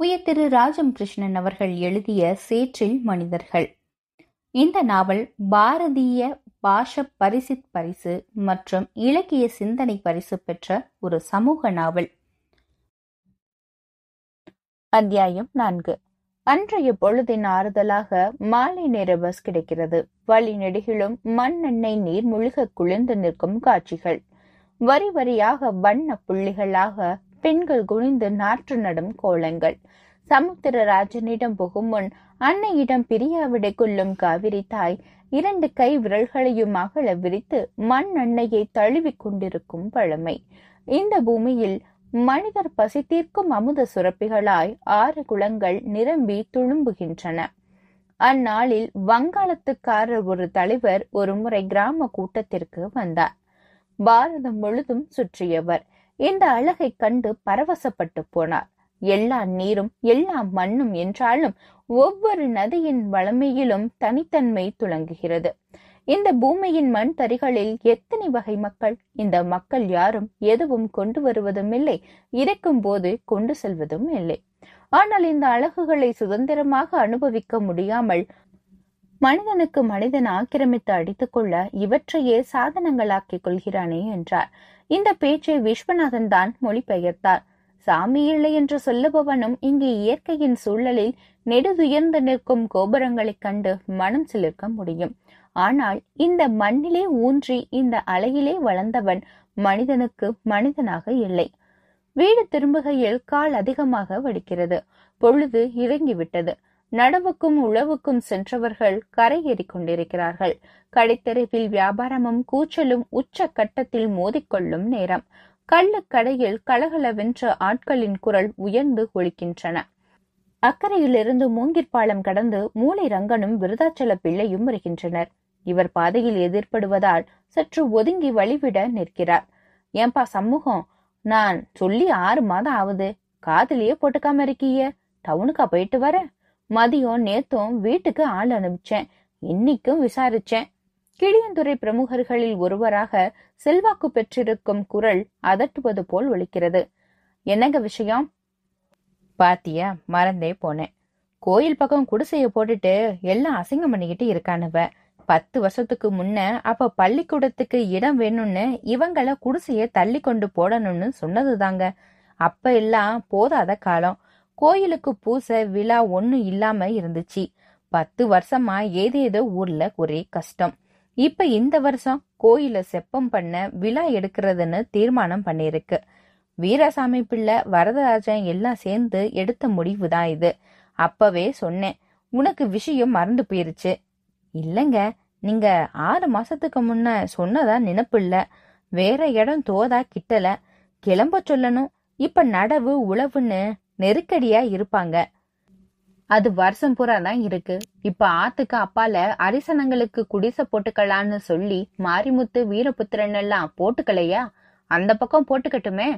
உயர் திரு ராஜம் கிருஷ்ணன் அவர்கள் எழுதிய சேற்றில் மனிதர்கள். இந்த நாவல் பாரதிய பாஷ பரிசித் பரிசு மற்றும் இலக்கிய சிந்தனை பரிசு பெற்ற ஒரு சமூக நாவல். அத்தியாயம் நான்கு. அன்றைய பொழுதின் ஆறுதலாக மாலை நேர பஸ் கிடைக்கிறது. வழி நெடுகிலும் மண்ணெண்ணெய் நீர் முழுக குளிர்ந்து நிற்கும் காட்சிகள். வரி வரியாக வண்ண புள்ளிகளாக பெண்கள் குனிந்து நாற்று நடும் கோலங்கள். சமுத்திரராஜனிடம் புகும் முன் அன்னையிடம் பிரியாவிடை கொள்ளும் காவிரி தாய் இரண்டு கை விரல்களையும் அகல விரித்து மண் அன்னையை தழுவிக் கொண்டிருக்கும் பழமை. இந்த பூமியில் மனிதர் பசி தீர்க்கும் அமுத சுரப்பிகளாய் ஆறு குளங்கள் நிரம்பி துளும்புகின்றன. அந்நாளில் வங்காளத்துக்காரர் ஒரு தலைவர் ஒரு முறை கிராம கூட்டத்திற்கு வந்தார். பாரதம் முழுதும் சுற்றியவர். இந்த அழகை கண்டு பரவசப்பட்டு போனார். எல்லா நீரும் எல்லா மண்ணும் என்றாலும் ஒவ்வொரு நதியின் வளமையிலும் தனித்தன்மை துளங்குகிறது. இந்த பூமியின் மண் தரிகளில் எத்தனை வகை மக்கள்? இந்த மக்கள் யாரும் எதுவும் கொண்டு வருவதும் இல்லை இறக்கும் போது கொண்டு செல்வதும் இல்லை. ஆனால் இந்த அழகுகளை சுதந்திரமாக அனுபவிக்க முடியாமல் மனிதனுக்கு மனிதன் ஆக்கிரமித்து அடித்துக் கொள்ள இவற்றையே சாதனங்களாக்கிக் கொள்கிறானே என்றார். இந்த பேச்சை விஸ்வநாதன் தான் மொழிபெயர்த்தார். சாமி இல்லை என்று சொல்லுபவனும் இங்கே இயற்கையின் சூழலில் நெடுதுயர்ந்து நிற்கும் கோபுரங்களைக் கண்டு மனம் சிலிர்க்க முடியும். ஆனால் இந்த மண்ணிலே ஊன்றி இந்த அலையிலே வளர்ந்தவன் மனிதனுக்கு மனிதனாக இல்லை. வீடு திரும்புகையில் கால் அதிகமாக வடிக்கிறது. பொழுது இறங்கிவிட்டது. நடவுக்கும் உழவுக்கும் சென்றவர்கள் கரையேறி கொண்டிருக்கிறார்கள். கடைத்தெருவில் வியாபாரமும் கூச்சலும் உச்ச கட்டத்தில் மோதிக்கொள்ளும் நேரம். கள்ளுக்கடையில் கலகலவென்ற ஆட்களின் குரல் உயர்ந்து ஒழிக்கின்றன அக்கறையிலிருந்து மூங்கிற்பாலம் கடந்து மூளை ரங்கனும் விருதாச்சல பிள்ளையும் வருகின்றனர். இவர் பாதையில் எதிர்ப்படுவதால் சற்று ஒதுங்கி வழிவிட நிற்கிறார். ஏன்பா சமூகம் நான் சொல்லி ஆறு மாதம் ஆகுது காதலியே போட்டுக்காம இருக்கீங்க டவுனுக்கா போயிட்டு வர? மதியம் நேத்தும் வீட்டுக்கு ஆள் அனுப்பிச்சேன். இன்னைக்கும் விசாரிச்சேன். கிளியந்துறை பிரமுகர்களில் ஒருவராக செல்வாக்கு பெற்றிருக்கும் குரல் அதட்டுவது போல் ஒலிக்கிறது. என்னங்க விஷயம்? பாத்தியா மறந்தே போனேன். கோயில் பக்கம் குடிசைய போட்டுட்டு எல்லாம் அசிங்கம் பண்ணிக்கிட்டு இருக்கானுவ. பத்து வருஷத்துக்கு முன்ன அப்ப பள்ளிக்கூடத்துக்கு இடம் வேணும்னு இவங்கள குடிசைய தள்ளி கொண்டு போடணும்னு சொன்னதுதாங்க. அப்ப எல்லாம் போதாத காலம். கோயிலுக்கு பூசை விழா ஒன்னும் இல்லாம இருந்துச்சு. பத்து வருஷமா ஏதேதோ ஊர்ல ஒரே கஷ்டம். இப்ப இந்த வருஷம் கோயில செப்பம் பண்ண விழா எடுக்கிறதுன்னு தீர்மானம் பண்ணிருக்கு. வீரசாமி பிள்ளை வரதராஜன் எல்லாம் சேர்ந்து எடுத்த முடிவுதான் இது. அப்பவே சொன்னேன் உனக்கு விஷயம் மறந்து போயிருச்சு. இல்லைங்க நீங்க ஆறு மாசத்துக்கு முன்ன சொன்னதா நினப்பு இல்ல. வேற இடம் தோதா கிட்டல. கிளம்ப சொல்லணும். இப்ப நடவு உழவுன்னு நெருக்கடியா இருப்பாங்க. அது வருஷம் பூரா தான் இருக்கு. இப்ப ஆத்துக்கு அப்பால அரிசனங்களுக்கு குடிசை போட்டுக்கலான்னு சொல்லி மாரிமுத்து வீரபுத்திரன் எல்லாம் போட்டுக்கலையா? அந்த பக்கம் போட்டுக்கட்டுமே.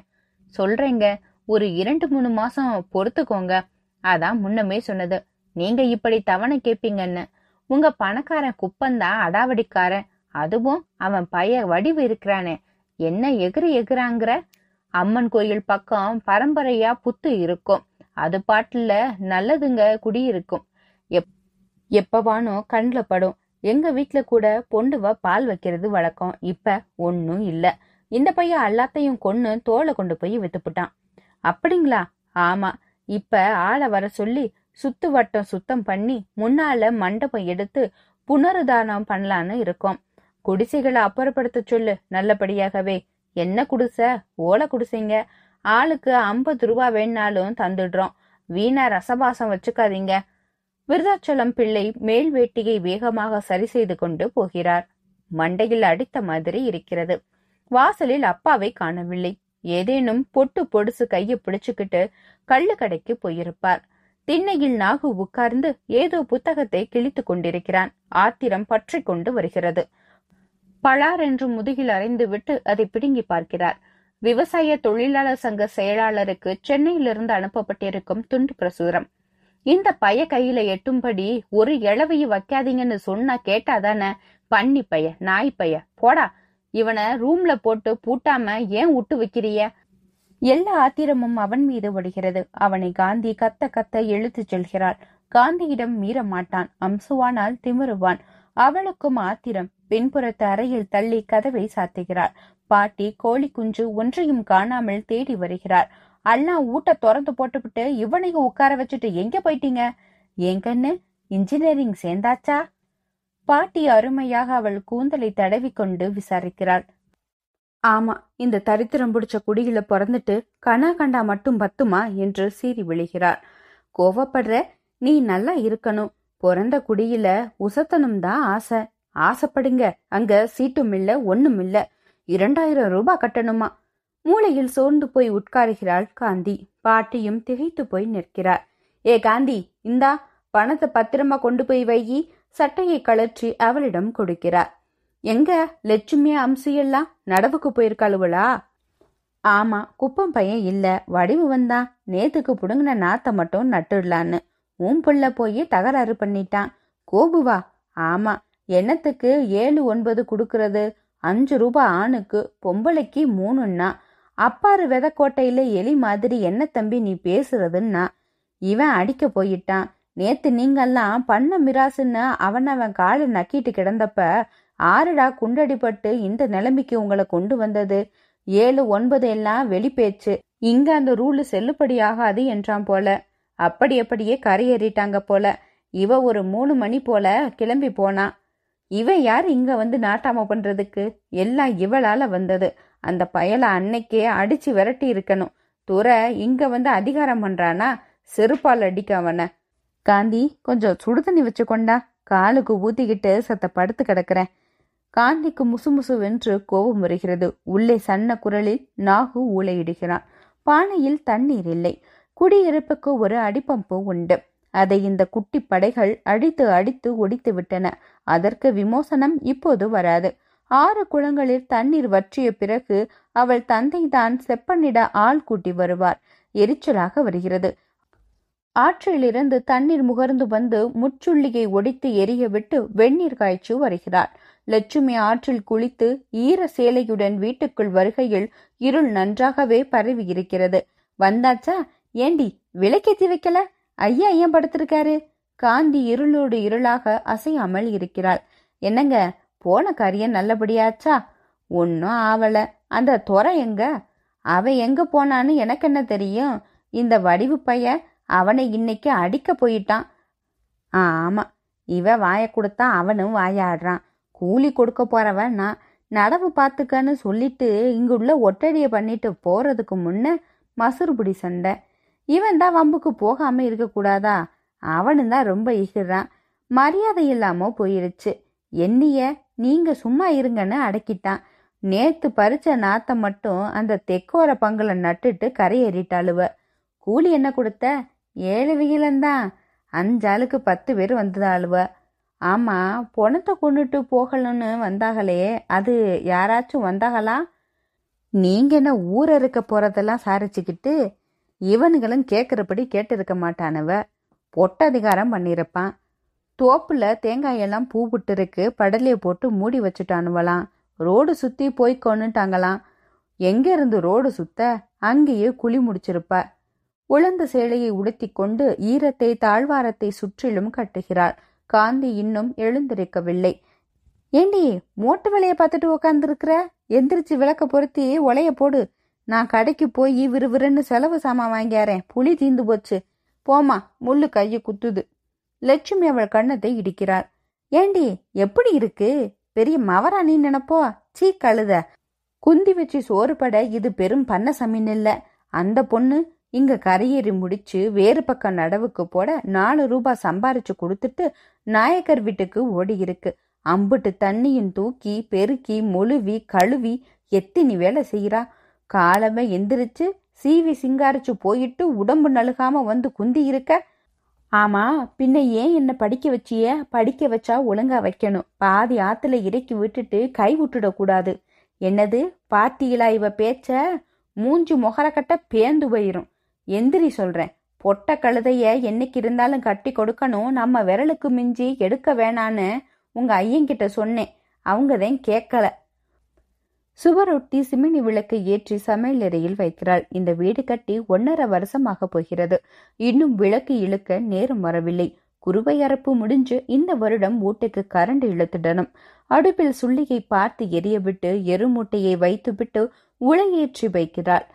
சொல்றேங்க ஒரு இரண்டு மூணு மாசம் பொறுத்துக்கோங்க. அதான் முன்னமே சொன்னது. நீங்க இப்படி தவணை கேப்பீங்கன்னு. உங்க பணக்காரன் குப்பந்தான் அடாவடிக்காரன். அதுவும் அவன் பைய வடிவு இருக்கிறானே. என்ன எகிரி எகிறாங்கிற? அம்மன் கோயில் பக்கம் பரம்பரையா புத்து இருக்கும். அது பாட்டுல நல்லதுங்க குடியிருக்கும். எப் எப்பவானோ கண்ல படும். எங்க வீட்ல கூட பொண்டுவ பால் வைக்கிறது வழக்கம். இப்ப ஒன்னும் இல்ல. இந்த பையன் எல்லாத்தையும் கொன்னு தோலை கொண்டு போய் வித்துப்புட்டான் அப்படிங்களா? ஆமா. இப்ப ஆளை வர சொல்லி சுத்து வட்டம் சுத்தம் பண்ணி முன்னால மண்டபம் எடுத்து புனருதானம் பண்ணலான்னு இருக்கோம். குடிசைகளை அப்புறப்படுத்த சொல்லு நல்லபடியாகவே. என்ன குடிசை? ஓலை குடிசைங்க. ஆளுக்கு ஐம்பது ரூபா வேணாலும் தந்துடுறோம். வீணா ரசபாசம் வச்சுக்காதீங்க. விருதாச்சலம் பிள்ளை மேல் வேட்டியை வேகமாக சரி செய்து கொண்டு போகிறார். மண்டையில் அடித்த மாதிரி இருக்கிறது. வாசலில் அப்பாவை காணவில்லை. ஏதேனும் பொட்டு பொடுசு கையை பிடிச்சுக்கிட்டு கள்ளு கடைக்கு போயிருப்பார். திண்ணையில் நாகு உட்கார்ந்து ஏதோ புத்தகத்தை கிழித்துக் கொண்டிருக்கிறான். ஆத்திரம் பற்றி கொண்டு வருகிறது. பளார் என்று முதுகில் அறைந்து விட்டு அதை பிடுங்கி பார்க்கிறார். விவசாய தொழிலாளர் சங்க செயலாளருக்கு சென்னையிலிருந்து அனுப்பப்பட்டிருக்கும் துண்டு பிரசுரம். இந்த பைய கையில எட்டும்படி ஒரு இளவையை வைக்காதீங்கன்னு சொன்னா கேட்டாதானே? பன்னி பைய நாய் பைய. போடா இவனை ரூம்ல போட்டு பூட்டாம ஏன் விட்டு வைக்கிறிய? எல்லா ஆத்திரமும் அவன் மீது ஒடுகிறது. அவனை காந்தி கத்த கத்த இழுத்துச் செல்கிறாள். காந்தியிடம் மீற மாட்டான் அம்சுவானால் திமிருவான். அவளுக்கும் ஆத்திரம். பின்புறத்து அறையில் தள்ளி கதவை சாத்துகிறாள் பாட்டி கோழி குஞ்சு ஒன்றையும் காணாமல் தேடி வருகிறார். அண்ணா ஊட்ட திறந்து போட்டுவிட்டு இவனையும் உட்கார வச்சுட்டு எங்க போயிட்டீங்க? எங்கன்னு இன்ஜினியரிங் சேர்ந்தாச்சா? பாட்டி அருமையாக அவள் கூந்தலை தடவிக்கொண்டு விசாரிக்கிறாள். ஆமா இந்த தரித்திரம் பிடிச்ச குடியில பிறந்துட்டு கனா கண்டா மட்டும் பத்துமா? என்று சீறி விழுகிறார். கோவப்படுற நீ நல்லா இருக்கணும். பிறந்த குடியில உசத்தனும் தான் ஆசை. ஆசைப்படுங்க. அங்க சீட்டும் இல்ல ஒண்ணும் இல்ல. இரண்டாயிரம் ரூபாய் கட்டணுமா? மூளையில் சோர்ந்து போய் உட்காருகிறாள் காந்தி. பாட்டியும் திகைத்து போய் நிற்கிறார். ஏ காந்தி இந்தா பணத்தை பத்திரமா கொண்டு போய் வையி சட்டையை கழற்றி அவளிடம் கொடுக்கிறார். எங்க லட்சுமி அம்சு எல்லாம் நடவுக்கு போயிருக்காளுவளா? ஆமா குப்பம் பையன் இல்ல. வடிவு வந்தான் நேத்துக்கு புடுங்கின நாத்தை மட்டும் நட்டுடலான்னு. உன் புள்ள போய் தகராறு பண்ணிட்டான். கோபுவா? ஆமா. எண்ணத்துக்கு ஏழு ஒன்பது கொடுக்கறது? அஞ்சு ரூபா ஆணுக்கு பொம்பளைக்கு மூணுன்னா. அப்பாரு வெதக்கோட்டையில எலி மாதிரி என்ன தம்பி நீ பேசுறதுன்னா? இவன் அடிக்க போயிட்டான். நேத்து நீங்கெல்லாம் பண்ண மிராசுன்னு அவன் அவன் காலை நக்கிட்டு கிடந்தப்ப ஆறுடா குண்டடிப்பட்டு இந்த நிலைமைக்கு உங்களை கொண்டு வந்தது? ஏழு ஒன்பது எல்லாம் வெளிப்பேச்சு. இங்க அந்த ரூலு செல்லுபடி ஆகாது என்றான் போல. அப்படி அப்படியே கரையேறிட்டாங்க போல. இவ ஒரு மூணு மணி போல கிளம்பி போனா. இவன் யார் இங்க வந்து நாட்டாம பண்றதுக்கு? எல்லாம் இவளால வந்தது. அந்த பயலை அன்னைக்கே அடிச்சு விரட்டி இருக்கணும். துறை இங்க வந்து அதிகாரம் பண்றானா? செருப்பால் அடிக்க அவனை. காந்தி கொஞ்சம் சுடுதண்ணி வச்சு கொண்டா. காலுக்கு ஊத்திக்கிட்டு சத்த படுத்து கிடக்குறேன். காந்திக்கு முசுமுசு வென்று கோபம் வருகிறது. உள்ளே சன்ன குரலில் நாகு ஊளையிடுகிறான். பானையில் தண்ணீர் இல்லை. குடியிருப்புக்கு ஒரு அடிப்பம்பு உண்டு. அதை இந்த குட்டி படைகள் அடித்து அடித்து ஒடித்து விட்டன. அதற்கு விமோசனம் இப்போது வராது. ஆறு குளங்களில் தண்ணீர் வற்றிய பிறகு அவள் தந்தைதான் செப்பனிட ஆள் கூட்டி வருவார். எரிச்சலாக வருகிறது. ஆற்றிலிருந்து தண்ணீர் முகர்ந்து வந்து முச்சுள்ளியை ஒடித்து எரிய விட்டு வெந்நீர் காய்ச்சி வருகிறார். லட்சுமி ஆற்றில் குளித்து ஈர சேலையுடன் வீட்டுக்குள் வருகையில் இருள் நன்றாகவே பரவி இருக்கிறது வந்தாச்சா? ஏண்டி விளக்கேத்தி வைக்கல? ஐயா ஏன் படுத்திருக்காரு? காந்தி இருளோடு இருளாக அசையாமல் இருக்கிறாள். என்னங்க? போன காரியம் நல்லபடியாச்சா? ஒன்னும் ஆவல. அந்த துறை எங்க? அவ எங்க போனான்னு எனக்கு என்ன தெரியும்? இந்த வடிவு பைய அவனை இன்னைக்கு அடிக்க போயிட்டான். ஆமா இவ வாய கொடுத்தா அவனும் வாயாடுறான். கூலி கொடுக்க போறவன் நான். நடவு பார்த்துக்கன்னு சொல்லிட்டு இங்குள்ள ஒட்டடிய பண்ணிட்டு போறதுக்கு முன்ன மசுறுபுடி சண்டை. இவன் தான் வம்புக்கு போகாம இருக்கக்கூடாதா? அவனும் தான் ரொம்ப இகிறான் மரியாதை இல்லாம போயிருச்சு. என்னைய நீங்க சும்மா இருங்கன்னு அடக்கிட்டான். நேத்து பறிச்ச நாத்தை மட்டும் அந்த தெக்கோர பங்குல நட்டுட்டு கரையேறிட்டாளுவ கூலி என்ன கொடுத்த? ஏழு விகிலந்தான் அஞ்சாளுக்கு பத்து பேர் வந்ததாளுவ ஆமா பொணத்தை கொண்டுட்டு போகணும்னு வந்தாங்களே அது யாராச்சும் வந்தாங்களா நீங்க என்ன ஊர இருக்க போறதெல்லாம் சாரிச்சுக்கிட்டு இவனுங்களும் கேட்குறபடி கேட்டிருக்க மாட்டானவ. பொட்டதிகாரம் பண்ணியிருப்பான். தோப்புல தேங்காயெல்லாம் பூ விட்டுருக்கு படலையை போட்டு மூடி வச்சுட்டானுவலாம் ரோடு சுத்தி போய் கொண்டுட்டாங்களாம் எங்க இருந்து ரோடு சுத்த? அங்கேயே குழி முடிச்சிருப்ப. உழந்த சேலையை உடுத்தி கொண்டு ஈரத்தை தாழ்வாரத்தை சுற்றிலும் கட்டுகிறாள். காந்தி இன்னும் எழுந்திருக்கவில்லை. ஏண்டி மோட்டு வேலையை பார்த்துட்டு உக்காந்துருக்குற? எந்திரிச்சு விளக்க பொருத்தி ஒலைய போடு. நான் கடைக்கு போய் விறுவிறுன்னு செலவு சாமான் வாங்கியாரேன். புளி தீந்து போச்சு. போமா முள்ளு கையை குத்துது. லட்சுமி அவள் கண்ணத்தை இடிக்கிறார் ஏண்டி எப்படி இருக்கு? பெரிய மவராணி நினைப்போ? சீ கழுத. குந்தி வச்சு சோறுபட இது பெரும் பண்ண சமீன் இல்ல அந்த பொண்ணு இங்க கரையேறி முடிச்சு வேறு பக்கம் நடவுக்கு போட நாலு ரூபாய் சம்பாரிச்சு கொடுத்துட்டு நாயக்கர் வீட்டுக்கு ஓடி இருக்கு. அம்புட்டு தண்ணியும் தூக்கி பெருக்கி மொழுவி கழுவி எத்தினி வேலை செய்யறா காலமே எந்திரிச்சு சீவி சிங்காரிச்சு போயிட்டு உடம்பு நழுகாம வந்து குந்தி இருக்க. ஆமா பின்ன ஏன் என்ன படிக்க வச்சிய? படிக்க வச்சா ஒழுங்கா வைக்கணும். பாதி ஆத்துல இறக்கி விட்டுட்டு கை விட்டுடக்கூடாது என்னது? பாத்தியிலா இவ பேச்ச? மூஞ்சி முகரக்கட்ட பேந்து போயிரும். எந்திரி சொல்றேன். பொட்ட கழுதைய என்னைக்கு இருந்தாலும் கட்டி கொடுக்கணும். நம்ம விரலுக்கு மிஞ்சி எடுக்க வேணான்னு உங்க ஐயன்கிட்ட சொன்னேன். அவங்க தான் கேட்கல சுவரொட்டி சிமினி விளக்கு ஏற்றி சமையல் அறையில் வைக்கிறாள். இந்த வீடு கட்டி ஒன்னரை வருஷமாக போகிறது. இன்னும் விளக்கு இழுக்க நேரம் வரவில்லை. குறுவை அரப்பு முடிஞ்சு இந்த வருடம் வீட்டுக்கு கரண்ட் இழுத்துடணும். அடுப்பில் சுள்ளியை பார்த்து எரியவிட்டு எருமூட்டையை வைத்துவிட்டு உளையேற்றி வைக்கிறாள்.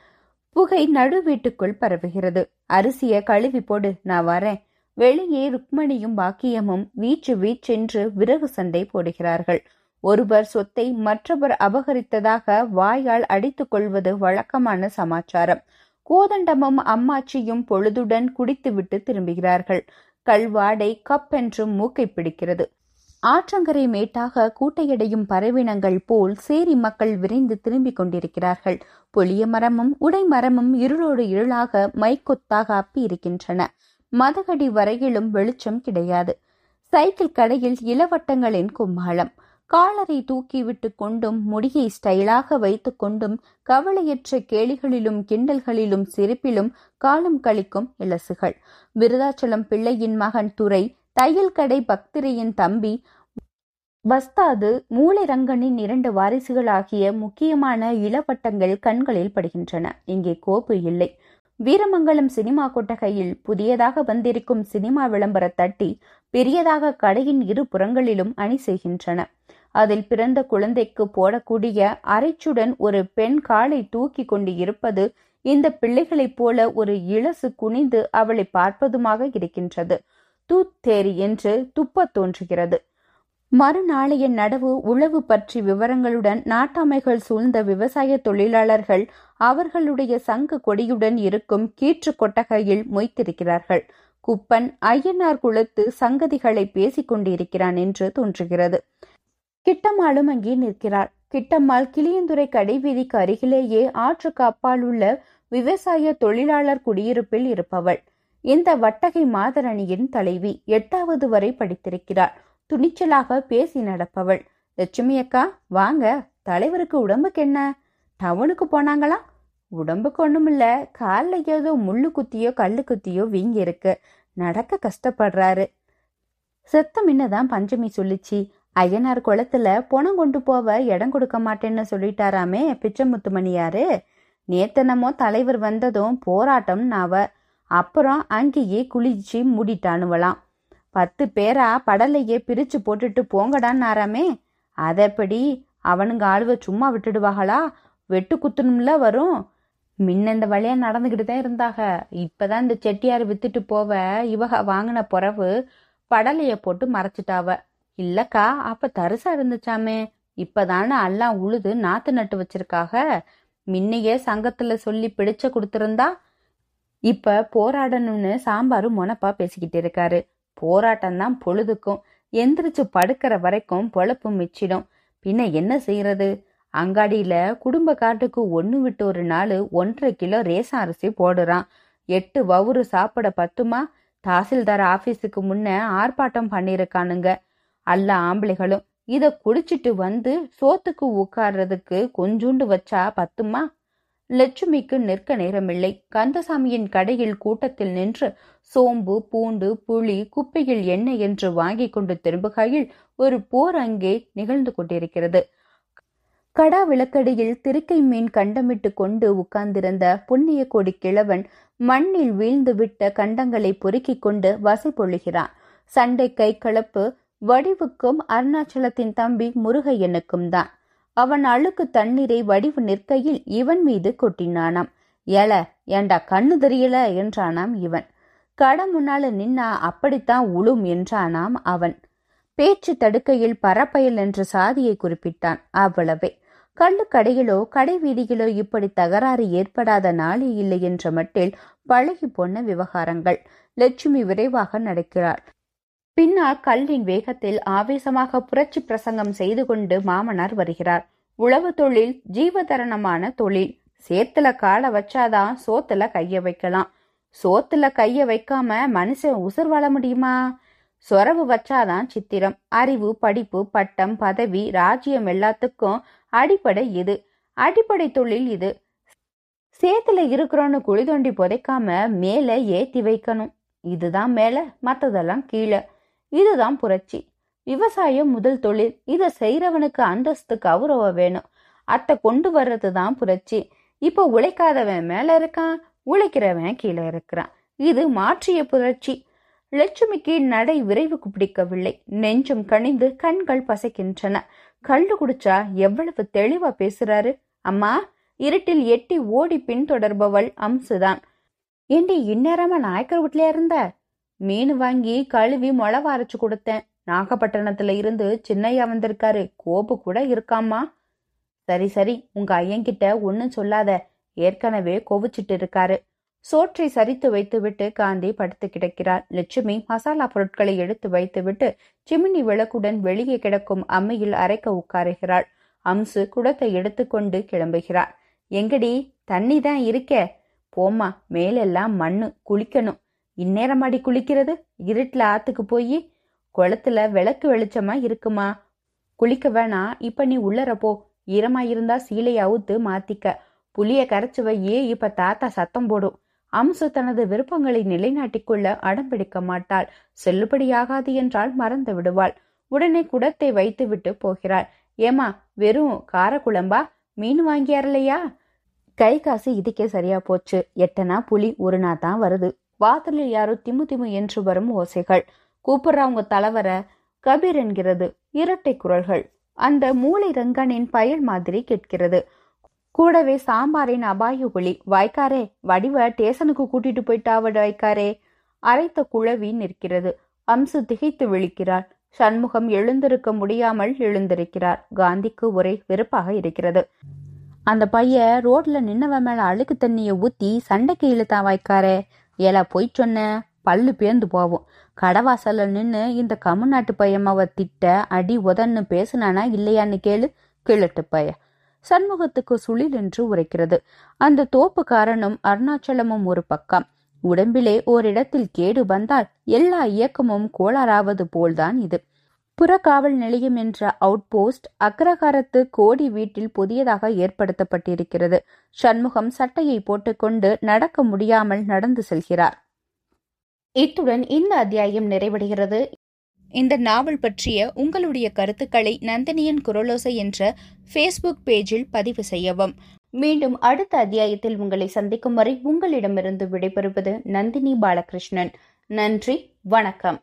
புகை நடு வீட்டுக்குள் பரவுகிறது. அரிசிய கழுவி போடு நான் வரேன். வெளியே ருக்மணியும் பாக்கியமும் வீச்சு வீச்சென்று விறகு சண்டை போடுகிறார்கள். ஒருவர் சொத்தை மற்றவர் அபகரித்ததாக வாயால் அடித்துக் கொள்வது வழக்கமான சமாச்சாரம். கோதண்டமும் அம்மாச்சியும் பொழுதுடன் குடித்துவிட்டு திரும்புகிறார்கள். கல்வாடை கப் என்றும் மூக்கை பிடிக்கிறது. ஆற்றங்கரை மேட்டாக கூட்டையடையும் பறவினங்கள் போல் சேரி மக்கள் விரைந்து திரும்பிக் கொண்டிருக்கிறார்கள். பொலிய மரமும் உடை மரமும் இருளோடு இருளாக மைக்கொத்தாக அப்பி இருக்கின்றன. மதகடி வரையிலும் வெளிச்சம் கிடையாது. சைக்கிள் கடையில் இளவட்டங்களின் கும்மாளம். காலரை தூக்கிவிட்டு கொண்டும் முடியை ஸ்டைலாக வைத்து கொண்டும் கவலையற்ற கேளிகளிலும் கிண்டல்களிலும் சிரிப்பிலும் காலம் கழிக்கும் இலசுகள் விருதாச்சலம் பிள்ளையின் மகன் துரை தையல் கடை பக்திரையின் தம்பி வஸ்தாது மூளைரங்கனின் இரண்டு வாரிசுகளாகிய முக்கியமான இளவட்டங்கள் கண்களில் படுகின்றன. இங்கே கோப்பு இல்லை. வீரமங்கலம் சினிமா கொட்டகையில் புதியதாக வந்திருக்கும் சினிமா விளம்பர தட்டி பெரியதாக கடையின் இரு புறங்களிலும் அணி செய்கின்றன. அதில் பிறந்த குழந்தைக்கு போடக்கூடிய அரைச்சுடன் ஒரு பெண் காலை தூக்கி கொண்டு இருப்பது இந்த பிள்ளைகளைப் போல ஒரு இளசு குனிந்து அவளை பார்ப்பதுமாக இருக்கின்றது. தூத்தேரி என்று துப்பத் தோன்றுகிறது. மறுநாளைய நடவு உழவு பற்றி விவரங்களுடன் நாட்டாமைகள் சூழ்ந்த விவசாய தொழிலாளர்கள் அவர்களுடைய சங்கு கொடியுடன் இருக்கும் கீற்று கொட்டகையில் மொய்த்திருக்கிறார்கள். குப்பன் ஐயனார் குளத்து சங்கதிகளை பேசிக் கொண்டிருக்கிறான் என்று தோன்றுகிறது. கிட்டம்மாளும் அங்கே நிற்கிறாள் கிட்டம்மாள் கிளியந்துறை கடைவீதிக்கு அருகிலேயே ஆற்றுக்கு அப்பால் உள்ள விவசாய தொழிலாளர் குடியிருப்பில் இருப்பவள். இந்த வட்டகை மாதரணியின் தலைவி எட்டாவது வரை படித்திருக்கிறாள். துணிச்சலாக பேசி நடப்பவள். லட்சுமி அக்கா வாங்க. தலைவருக்கு உடம்புக்கு என்ன? டவுனுக்கு போனாங்களா? உடம்புக்கு ஒண்ணுமில்ல. காலில் ஏதோ முள்ளு குத்தியோ கல்லு குத்தியோ வீங்கி இருக்கு நடக்க கஷ்டப்படுறாரு. செத்த முன்னதான் பஞ்சமி சொல்லிச்சு. ஐயனார் குளத்துல பணம் கொண்டு போவ இடம் கொடுக்க மாட்டேன்னு சொல்லிட்டாராமே பிச்சமுத்துமணியாரு. நேத்தனமோ தலைவர் வந்ததும் போராட்டம்னு அவ அப்புறம் அங்கேயே குளிச்சு மூடிட்டானுவலாம் பத்து பேரா படலையே பிரிச்சு போட்டுட்டு போங்கடான்னாராமே. அதப்படி? அவனுங்க ஆளுவ சும்மா விட்டுடுவாங்களா வெட்டு குத்துணும்ல வரும். முன்ன இந்த வழியா நடந்துகிட்டு தான் இருந்தாக. இப்பதான் இந்த செட்டியார் வித்துட்டு போவ இவக வாங்கின பொறவு படலைய போட்டு மறைச்சிட்டாவ. இல்லக்கா அப்ப தரிசா இருந்துச்சாமே? இப்பதானே எல்லாம் உழுது நாத்து நட்டு வச்சிருக்காக. முன்னையே சங்கத்துல சொல்லி பிடிச்ச கொடுத்திருந்தா இப்ப போராடணும்னு சாம்பாரு மொனப்பா பேசிக்கிட்டு இருக்காரு. போராட்டம் தான் பொழுதுக்கும். எந்திரிச்சு படுக்கிற வரைக்கும் பொழப்பு மிச்சிடும். பின்ன என்ன செய்யறது? அங்காடியில குடும்ப காட்டுக்கு ஒன்று விட்டு ஒரு நாள் ஒன்றரை கிலோ ரேசன் அரிசி போடுறான். எட்டு வவுறு சாப்பிட பத்துமா? தாசில்தார் ஆபீஸுக்கு முன்ன ஆர்ப்பாட்டம் பண்ணிருக்கானுங்க அல்ல ஆம்பளைகளும். இத குடிச்சிட்டு வந்து சோத்துக்கு உட்கார்றதுக்கு கொஞ்சூண்டு வச்சா பத்துமா? லட்சுமிக்கு நிற்க நேரமில்லை. கந்தசாமியின் கடையில் கூட்டத்தில் நின்று சோம்பு பூண்டு புளி குப்பையில் எண்ணெய் என்று வாங்கி கொண்டு திரும்புகையில் ஒரு போர் அங்கே நிகழ்ந்து கொண்டிருக்கிறது. கடா விளக்கடியில் திருக்கை மீன் கண்டமிட்டு கொண்டு உட்கார்ந்திருந்த புண்ணிய கொடி கிழவன் மண்ணில் வீழ்ந்து விட்ட கண்டங்களை பொறுக்கிக் கொண்டு வசை பொழுகிறான். சண்டை கை கலப்பு வடிவுக்கும் அருணாச்சலத்தின் தம்பி முருகையனுக்கும் தான். அவன் அழுக்கு தண்ணீரை வடிவு நிற்கையில் இவன் மீது கொட்டினானாம். ஏல ஏண்டா கண்ணு தெரியல? என்றானாம் இவன். கட முன்னால நின்னா அப்படித்தான் உளும் என்றானாம் அவன். பேச்சு தடுக்கையில் பரப்பயல் என்ற சாதியை குறிப்பிட்டான் அவ்வளவே. கள்ளுக்கடையிலோ கடை வீதியிலோ இப்படி தகராறு ஏற்படாத நாளே இல்லை என்ற மட்டில் பழகி போன விவகாரங்கள். லட்சுமி விரைவாக நடக்கிறாள். பின்னால் கல்லின் வேகத்தில் ஆவேசமாக புரட்சி பிரசங்கம் செய்து கொண்டு மாமனார் வருகிறார். உழவு தொழில் ஜீவதரணமான தொழில். சேத்துல காலை வச்சாதான் சோத்துல கைய வைக்கலாம். சோத்துல கைய வைக்காம மனுஷன் உசுர் வாழ முடியுமா? சொரவு வச்சாதான் சித்திரம். அறிவு படிப்பு பட்டம் பதவி ராஜ்யம் எல்லாத்துக்கும் அடிப்படை இது. அடிப்படை தொழில் இது. சேத்துல இருக்கிறோன்னு குழி தோண்டி புதைக்காம மேல ஏத்தி வைக்கணும். இதுதான் மேல மத்ததெல்லாம் கீழே. இதுதான் புரட்சி. விவசாயம் முதல் தொழில். இதை செய்யறவனுக்கு அந்தஸ்து கௌரவம் வேணும். அத்தை கொண்டு வர்றது தான் புரட்சி. இப்போ உழைக்காதவன் மேல இருக்கான் உழைக்கிறவன் கீழே இருக்கிறான். இது மாற்றிய புரட்சி. லட்சுமிக்கு நடை விரைவுக்கு பிடிக்கவில்லை. நெஞ்சம் கனிந்து கண்கள் பசைக்கின்றன. கள்ளு குடிச்சா எவ்வளவு தெளிவா பேசுறாரு? அம்மா இருட்டில் எட்டி ஓடி பின்தொடர்பவள் அம்சுதான். ஏண்டி இந்நேரமா நாயக்கர் வீட்லயா இருந்த? மீன் வாங்கி கழுவி மொளவ அரைச்சு கொடுத்தேன். நாகப்பட்டினத்துல இருந்து சின்னையா வந்திருக்காரு. கோபு கூட இருக்காமா சரி சரி உங்க ஐயன்கிட்ட ஒன்னும் சொல்லாத. ஏற்கனவே கோவிச்சிட்டு இருக்காரு. சோற்றை சரித்து வைத்துவிட்டு காந்தி படுத்து கிடக்கிறார். லட்சுமி மசாலா பொருட்களை எடுத்து வைத்துவிட்டு சிமினி விளக்குடன் வெளியே கிடக்கும் அம்மையில் அரைக்க உட்காருகிறாள். அம்சு குடத்தை எடுத்துக்கொண்டு கிளம்புகிறார். எங்கடி தண்ணி தான் இருக்கே. போம்மா மேலெல்லாம் மண்ணு குளிக்கணும். இந்நேரமாடி குளிக்கிறது? இருட்டில் ஆத்துக்கு போய் குளத்துல விளக்கு வெளிச்சமா இருக்குமா? குளிக்க வேணா இப்ப நீ உள்ளற போ. ஈரமா இருந்தா சீலையை அவுத்து மாத்திக்க. புளிய கரைச்சு வையே இப்ப தாத்தா சத்தம் போடும். அம்சு தனது விருப்பங்களை நிலைநாட்டிக்கொள்ள அடம் பிடிக்க மாட்டாள். செல்லுபடியாகாது என்றால் மறந்து விடுவாள். உடனே குடத்தை வைத்துவிட்டு போகிறாள். ஏமா வெறும் காரக்குழம்பா? மீன் வாங்கியாரலையா? கை காசு இதுக்கே சரியா போச்சு. எட்டனா புலி ஒரு நாள் தான் வருது. வாசலில் யாரோ திமு திமு என்று வரும் ஓசைகள். கூப்பிடுறவங்க தலைவர. கபீர் என்கிறது. இரட்டை குரல்கள். அந்த மூளை ரங்கனின் பயல் மாதிரி கேட்கிறது. கூடவே சாம்பாரின் அபாய ஒளி. வாய்க்காரே வடிவ டேசனுக்கு கூட்டிட்டு போயிட்டாவட வாய்க்காரே. அரைத்த குழவி நிற்கிறது. அம்சு திகைத்து விழிக்கிறார் சண்முகம் எழுந்திருக்க முடியாமல் எழுந்திருக்கிறார். காந்திக்கு ஒரே வெறுப்பாக இருக்கிறது. அந்த பைய ரோட்ல நின்னவன் மேல அழுக்கு தண்ணிய ஊத்தி சண்டைக்கு இழுத்தான் வாய்க்காரே. ஏலா பொய் சொன்ன பல்லு பேர்ந்து போவோம். கடவாசல்ல நின்னு இந்த கமிழ்நாட்டு பையம்மாவ திட்ட அடி உதன்னு பேசுனானா இல்லையான்னு கேளு கிழட்டு பைய. சண்முகத்துக்கு சுழில் என்று உரைக்கிறது. அந்த தோப்புக்காரனும் அருணாச்சலமும் ஒரு பக்கம். உடம்பிலே ஓரிடத்தில் கேடு வந்தால் எல்லா இயக்கமும் கோளாறாவது போல்தான் இது. புறக்காவல் நிலையம் என்ற அவுட் போஸ்ட் அக்ரகாரத்து கோடி வீட்டில் புதியதாக ஏற்படுத்தப்பட்டிருக்கிறது. சண்முகம் சட்டையை போட்டுக்கொண்டு நடக்க முடியாமல் நடந்து செல்கிறார். இத்துடன் இந்த அத்தியாயம் நிறைவடைகிறது. இந்த நாவல் பற்றிய உங்களுடைய கருத்துக்களை நந்தினியின் குரலோசை என்ற ஃபேஸ்புக் பேஜில் பதிவு செய்யவும். மீண்டும் அடுத்த அத்தியாயத்தில் உங்களை சந்திக்கும் வரை உங்களிடமிருந்து விடைபெறுவது நந்தினி பாலகிருஷ்ணன். நன்றி வணக்கம்.